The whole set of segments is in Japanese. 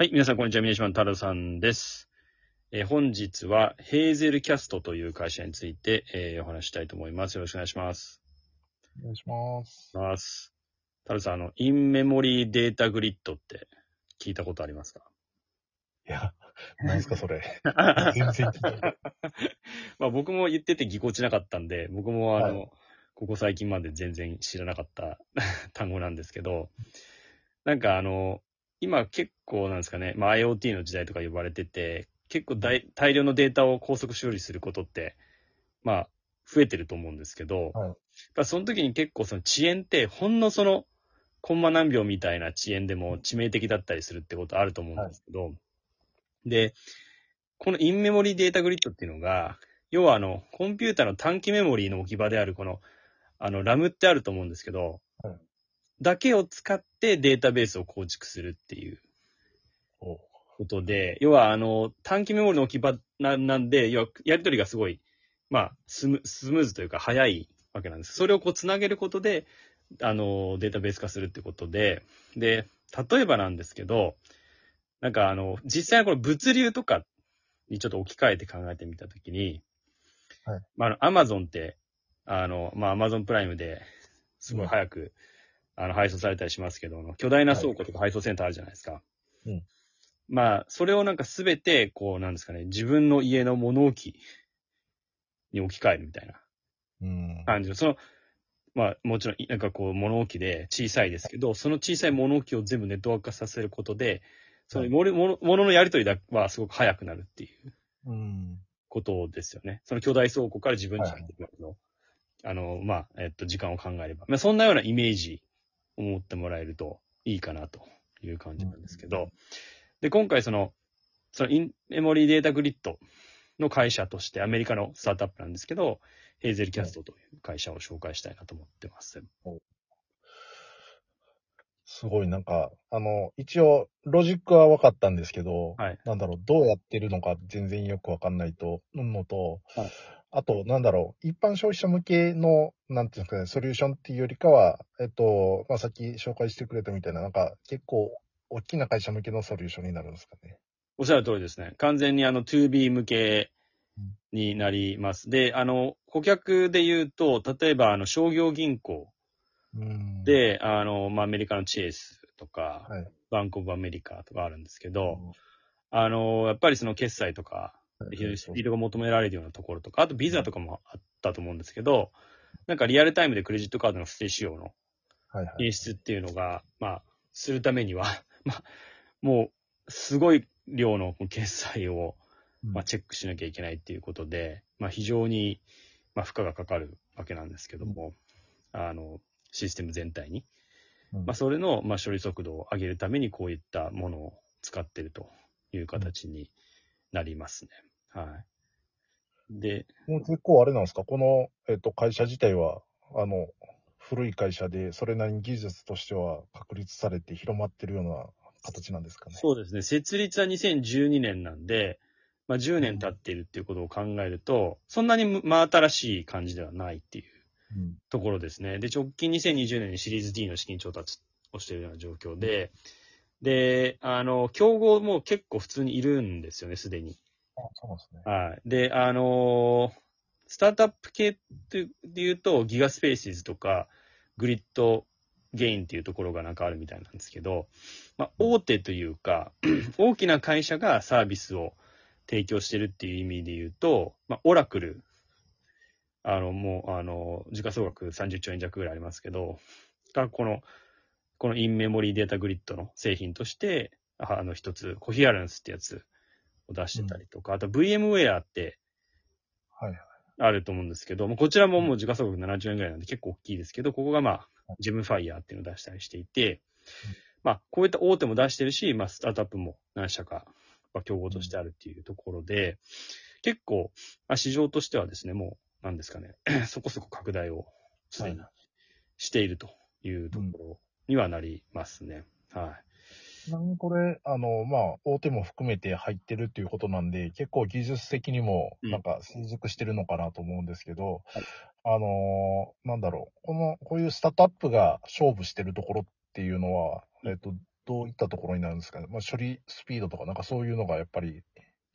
はい、皆さん、こんにちは。ミネシマン太郎さんです。えー本日は、ヘーゼルキャストという会社について、えーお話ししたいと思います。よろしくお願いします。お願いします。ます。太郎さん、あの、インメモリーデータグリッドって聞いたことありますか？いや、何ですかそれ。全然聞いた。まあ僕も言っててぎこちなかったんで、僕もあの、はここ最近まで全然知らなかった単語なんですけど、なんかあの、今結構なんですかね、まあ IoT の時代とか呼ばれてて、結構大大量のデータを高速処理することって、まあ増えてると思うんですけど、はい。その時に結構その遅延ってほんのそのコンマ何秒みたいな遅延でも致命的だったりするってことあると思うんですけど、で、このインメモリーデータグリッドっていうのが、要はあの、コンピューターの短期メモリーの置き場であるこの、あの、ラムってあると思うんですけど、はいだけを使ってデータベースを構築するっていうおことで、要はあの、短期メモリの置き場ななんで、要はやり取りがすごい、まあ、スムスムーズというか早いわけなんです。それをこうつなげることで、あの、データベース化するってことで、で、例えばなんですけど、なんかあの、実際にこの物流とかにちょっと置き換えて考えてみたときに、はい。まあ、あの、アマゾンって、あの、まあ、アマゾンプライムですごい早く、あの、配送されたりしますけど、巨大な倉庫とか配送センターあるじゃないですか。うんまあ、それをなんかすべて、こう、なんですかね、自分の家の物置に置き換えるみたいなうん。感じの、その、まあ、もちろん、なんかこう、物置で小さいですけど、その小さい物置を全部ネットワーク化させることで、その物、物物のやり取りだはすごく早くなるっていううん。ことですよね。その巨大倉庫から自分はい自身の、あの、まあ、えっと、時間を考えれば。まあ、そんなようなイメージを持ってもらえるといいかなという感じなんですけど、で、今回その、そのインメモリーデータグリッドの会社としてアメリカのスタートアップなんですけど、 Hazelcast という会社を紹介したいなと思ってます。すごい、なんか、あの、一応、ロジックは分かったんですけど、はい。なんだろう、どうやってるのか全然よく分かんないと、のと、はいあと、なんだろう、一般消費者向けの、なんていうんですかね、ソリューションっていうよりかは、えっと、まあ、さっき紹介してくれたみたいな、なんか、結構、大きな会社向けのソリューションになるんですかね。おっしゃる通りですね。完全にあの 2B 向けになります。で、あの、顧客で言うと、例えばあの商業銀行うん。、で、あの、まあ、アメリカのチェイスとか、はい。バンクオブアメリカとかあるんですけうど、んあの、やっぱりその決済とか、はい非常にスピードが求められるようなところとか、あとビザとかもあったと思うんですけど、なんかリアルタイムでクレジットカードの不正使用のはいはい。演出っていうのが、まあ、するためには、まあ、もう、すごい量の決済を、まあ、チェックしなきゃいけないっていうことで、まあ、非常に、まあ、負荷がかかるわけなんですけども、あの、システム全体に。うんまあ、それの、まあ、処理速度を上げるために、こういったものを使ってるという形になりますね。はい。で、もう結構あれなんですか？この、えっと、会社自体は、あの、古い会社で、それなりに技術としては確立されて広まってるような形なんですかね？そうですね。設立は2012年なんで、まあ、10年経っているっていうことを考えると、そんなに真新しい感じではないっていううん。ところですね。で、直近2020年にシリーズ D の資金調達をしているような状況で、で、あの、競合も結構普通にいるんですよね、すでに。あ、そうですね。はい。で、あのースタートアップ系って言うと、 GigaSpaces とか、 GridGain っていうところがなんかあるみたいなんですけど、まあ、大手というか、大きな会社がサービスを提供してるっていう意味で言うと、まあ、オラクル、あの、もう、あの、時価総額30兆円弱ぐらいありますけど、が、この、このインメモリーデータグリッドの製品として、ああの、一つ、コヒアランスってやつを出してたりとか、あと VMware ってはいはい。あると思うんですけど、こちらももう時価総額70円ぐらいなんで結構大きいですけど、ここがまあ、ジムファイヤーっていうのを出したりしていて、まあ、こういった大手も出してるし、まあ、スタートアップも何社か、まあ、競合としてあるっていうところで、結構、まあ、市場としてはですね、もう、なんですかね、そこそこ拡大をすでにしているというところにはなりますね。はい。ちなみにこれ、あの、まあ、大手も含めて入ってるっていうことなんで、結構技術的にも、うんなんか、成熟してるのかなと思うんですけど、はいあのーなんだろう、この、こういうスタートアップが勝負してるところっていうのは、えっと、どういったところになるんですかね。まあ、処理スピードとか、なんかそういうのがやっぱり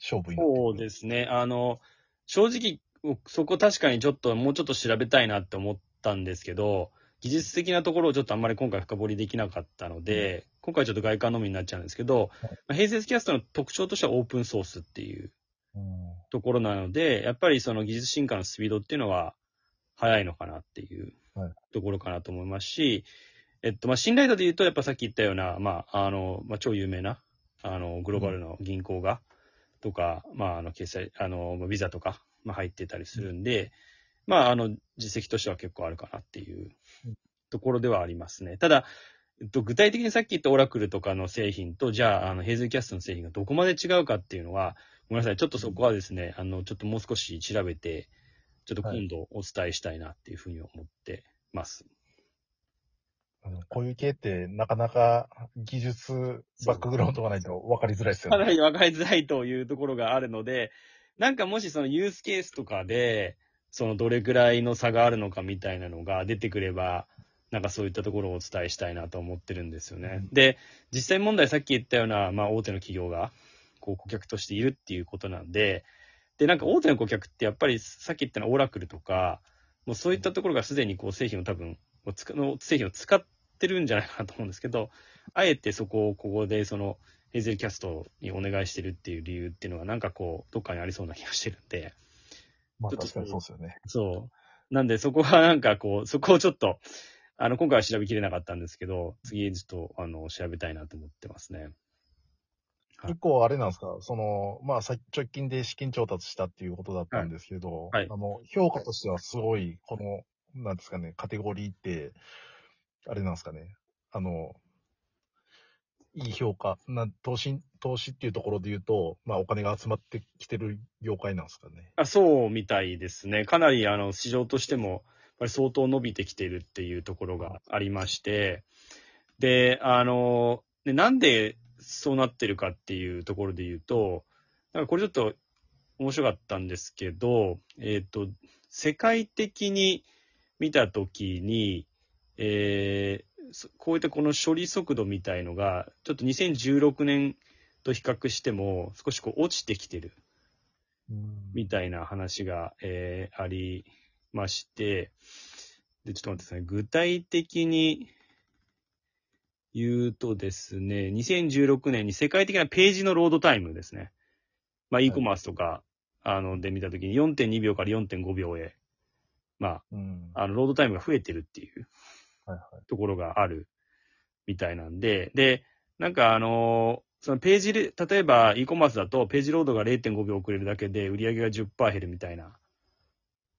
勝負になってそうですね。あの、正直、そこ確かにちょっと、もうちょっと調べたいなって思ったんですけど、技術的なところをちょっとあんまり今回深掘りできなかったので、今回ちょっと外観のみになっちゃうんですけど、まあ併設キャストの特徴としてはオープンソースっていううんところなので、やっぱりその技術進化のスピードっていうのは速いのかなっていうはい。ところかなと思いますし、えっと、まあ、信頼度で言うと、やっぱさっき言ったような、まあ、あの、まあ、超有名な、あの、グローバルの銀行が、とか、まあ、あの、決済、あの、ビザとか、まあ、入ってたりするんで、まあ、あの、実績としては結構あるかなっていううんところではありますね。ただ、えっと、具体的にさっき言ったオラクルとかの製品と、じゃあ、あの、ヘイズルキャストの製品がどこまで違うかっていうのは、ごめんなさい。ちょっとそこはですね、あの、ちょっともう少し調べて、ちょっと今度お伝えしたいなっていうふうに思ってます。あのこういう系ってなかなか技術バックグラウンドがないと分かりづらいですよね。かなり分かりづらいというところがあるので、なんかもしそのユースケースとかで、そのどれくらいの差があるのかみたいなのが出てくれば、なんかそういったところをお伝えしたいなと思ってるんですよね。で、実際問題さっき言ったような、まあ大手の企業が、こう顧客としているっていうことなんで、で、なんか大手の顧客ってやっぱりさっき言ったのオラクルとか、もうそういったところがすでにこう製品を多分、もうつかの製品を使ってるんじゃないかなと思うんですけど、あえてそこをここでそのヘイゼルキャストにお願いしてるっていう理由っていうのがなんかこう、どっかにありそうな気がしてるんで、まあちょっと確かにそうですよね。そう。なんでそこはなんかこう、そこをちょっと、あの、今回は調べきれなかったんですけど、次ちょっと、あの、調べたいなと思ってますね。はい結構あれなんですか、その、まあさ直近で資金調達したっていうことだったんですけど、はいはいあの、評価としてはすごい、この、なんですかね、カテゴリーって、あれなんですかね、あの、いい評価、な投資、投資っていうところで言うと、まあお金が集まってきてる業界なんですかね。あそうみたいですね。かなり、あの、市場としても、やっぱり相当伸びてきてるっていうところがありまして、で、あの、でなんでそうなってるかっていうところで言うと、なんかこれちょっと面白かったんですけど、えっ、と、世界的に見たときに、えーこういったこの処理速度みたいのが、ちょっと2016年と比較しても少しこう落ちてきてるみたいな話が、えーありまして、で、ちょっと待ってください。具体的に言うとですね、2016年に世界的なページのロードタイムですね。まあ、e コマースとか、あの、で見たときに4.2秒から4.5秒へ、まうん。あ、あの、ロードタイムが増えてるっていう。ところがあるみたいなんで、で、なんかあのそのページで、例えば e コマースだとページロードが0.5秒遅れるだけで売り上げが10%減るみたいな、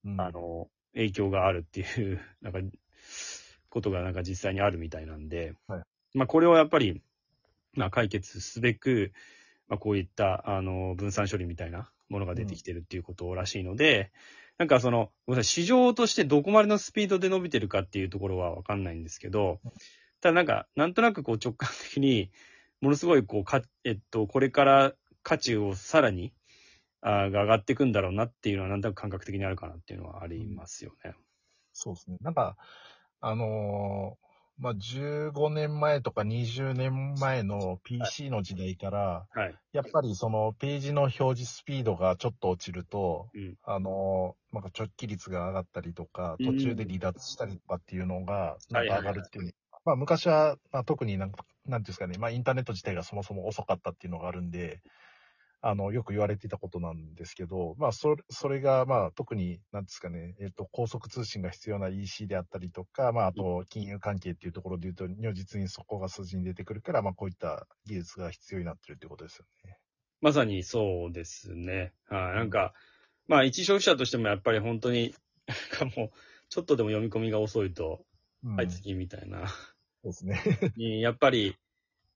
うん。あの、影響があるっていう、なんか、ことがなんか実際にあるみたいなんで、はい。まあこれをやっぱり、まあ解決すべく、まあこういった、あの、分散処理みたいなものが出てきてるっていうことらしいので、なんかその、ごめんなさい、市場としてどこまでのスピードで伸びてるかっていうところはわかんないんですけど、ただなんか、なんとなくこう直感的に、ものすごいこう、か、えっと、これから価値をさらに、あが上がっていくんだろうなっていうのはなんとなく感覚的にあるかなっていうのはありますよね。そうですね。なんか、あのまあ、15年前とか20年前の PC の時代から、はい。やっぱりそのページの表示スピードがちょっと落ちると、うんあのーなんか直帰率が上がったりとか、うん途中で離脱したりとかっていうのが、なんか上がるっていう。まあ昔は、まあ特になんか、なんていうんですかね、まあインターネット自体がそもそも遅かったっていうのがあるんで、あの、よく言われていたことなんですけど、まあそれ、それがまあ特に、なんですかね、えっ、と、高速通信が必要な EC であったりとか、まああと金融関係っていうところで言うと、如実にそこが数字に出てくるから、まあこういった技術が必要になってるっていうことですよね。まさにそうですね。はい。なんか、まあ一消費者としてもやっぱり本当に、なんかもう、ちょっとでも読み込みが遅いと、うんはい、次みたいな。そうですね。に、やっぱり、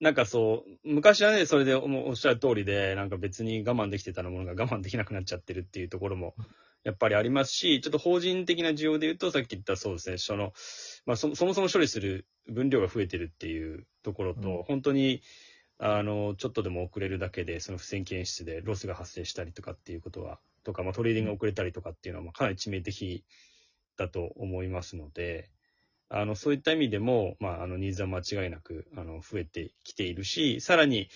なんかそう、昔はね、それでおっしゃる通りで、なんか別に我慢できてたものが 我慢できなくなっちゃってるっていうところも、やっぱりありますし、ちょっと法人的な需要で言うと、さっき言ったそうですね、その、まあそそもそも処理する分量が増えてるっていうところと、うん。本当に、あの、ちょっとでも遅れるだけで、その不正検出でロスが発生したりとかっていうことは、とか、まあトレーディングが遅れたりとかっていうのは、まあかなり致命的だと思いますので、あの、そういった意味でも、まあ、あの、ニーズは間違いなく、あの、増えてきているし、さらに、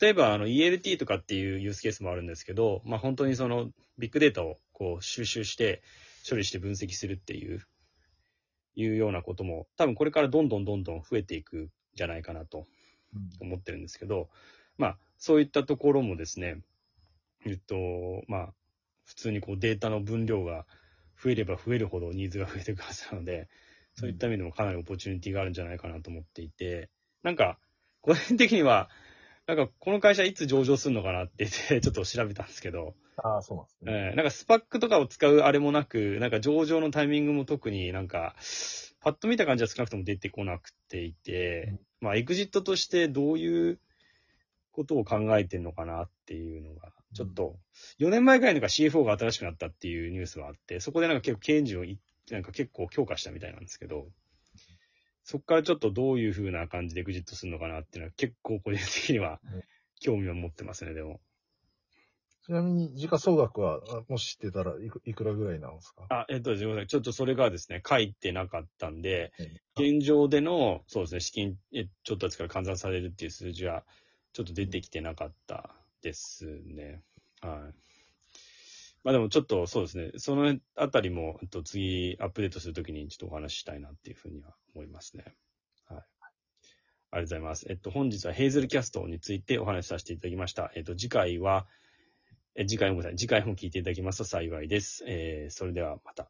例えば、あの、ELT とかっていうユースケースもあるんですけど、まあ、本当にその、ビッグデータを、こう、収集して、処理して分析するっていう、いうようなことも、多分これからどんどんどんどん増えていくんじゃないかなと思ってるんですけど、まあ、そういったところもですね、えっと、まあ、普通にこうデータの分量が増えれば増えるほどニーズが増えていくはずなので、そういった意味でもかなりオポチュニティがあるんじゃないかなと思っていて、なんか、個人的には、なんかこの会社いつ上場するのかなって言ってちょっと調べたんですけど、ああ、そうなんですね。えーなんかスパックとかを使うあれもなく、なんか上場のタイミングも特になんか、パッと見た感じは少なくとも出てこなくていて、まあエグジットとしてどういうことを考えてるのかなっていうのが、ちょっと、4年前ぐらいのが CFO が新しくなったっていうニュースがあって、そこでなんか結構経営陣をいなんか結構強化したみたいなんですけど、そこからちょっとどういう風な感じでエグジットするのかなっていうのは結構個人的には興味を持ってますね、でも。ちなみに、時価総額は、あもし知ってたらいく、いくらぐらいなんですか？あ、えっと、すみません。ちょっとそれがですね、書いてなかったんで、え現状での、そうですね、資金、えちょっとですから換算されるっていう数字は、ちょっと出てきてなかったですね。まあでもちょっとそうですね、そのあたりも、と、次アップデートするときにちょっとお話ししたいなっていうふうには思いますね。はい。ありがとうございます。えっと、本日はヘイゼルキャストについてお話しさせていただきました。えっと、次回は、え次回も、次回も聞いていただきますと幸いです。えー、それではまた。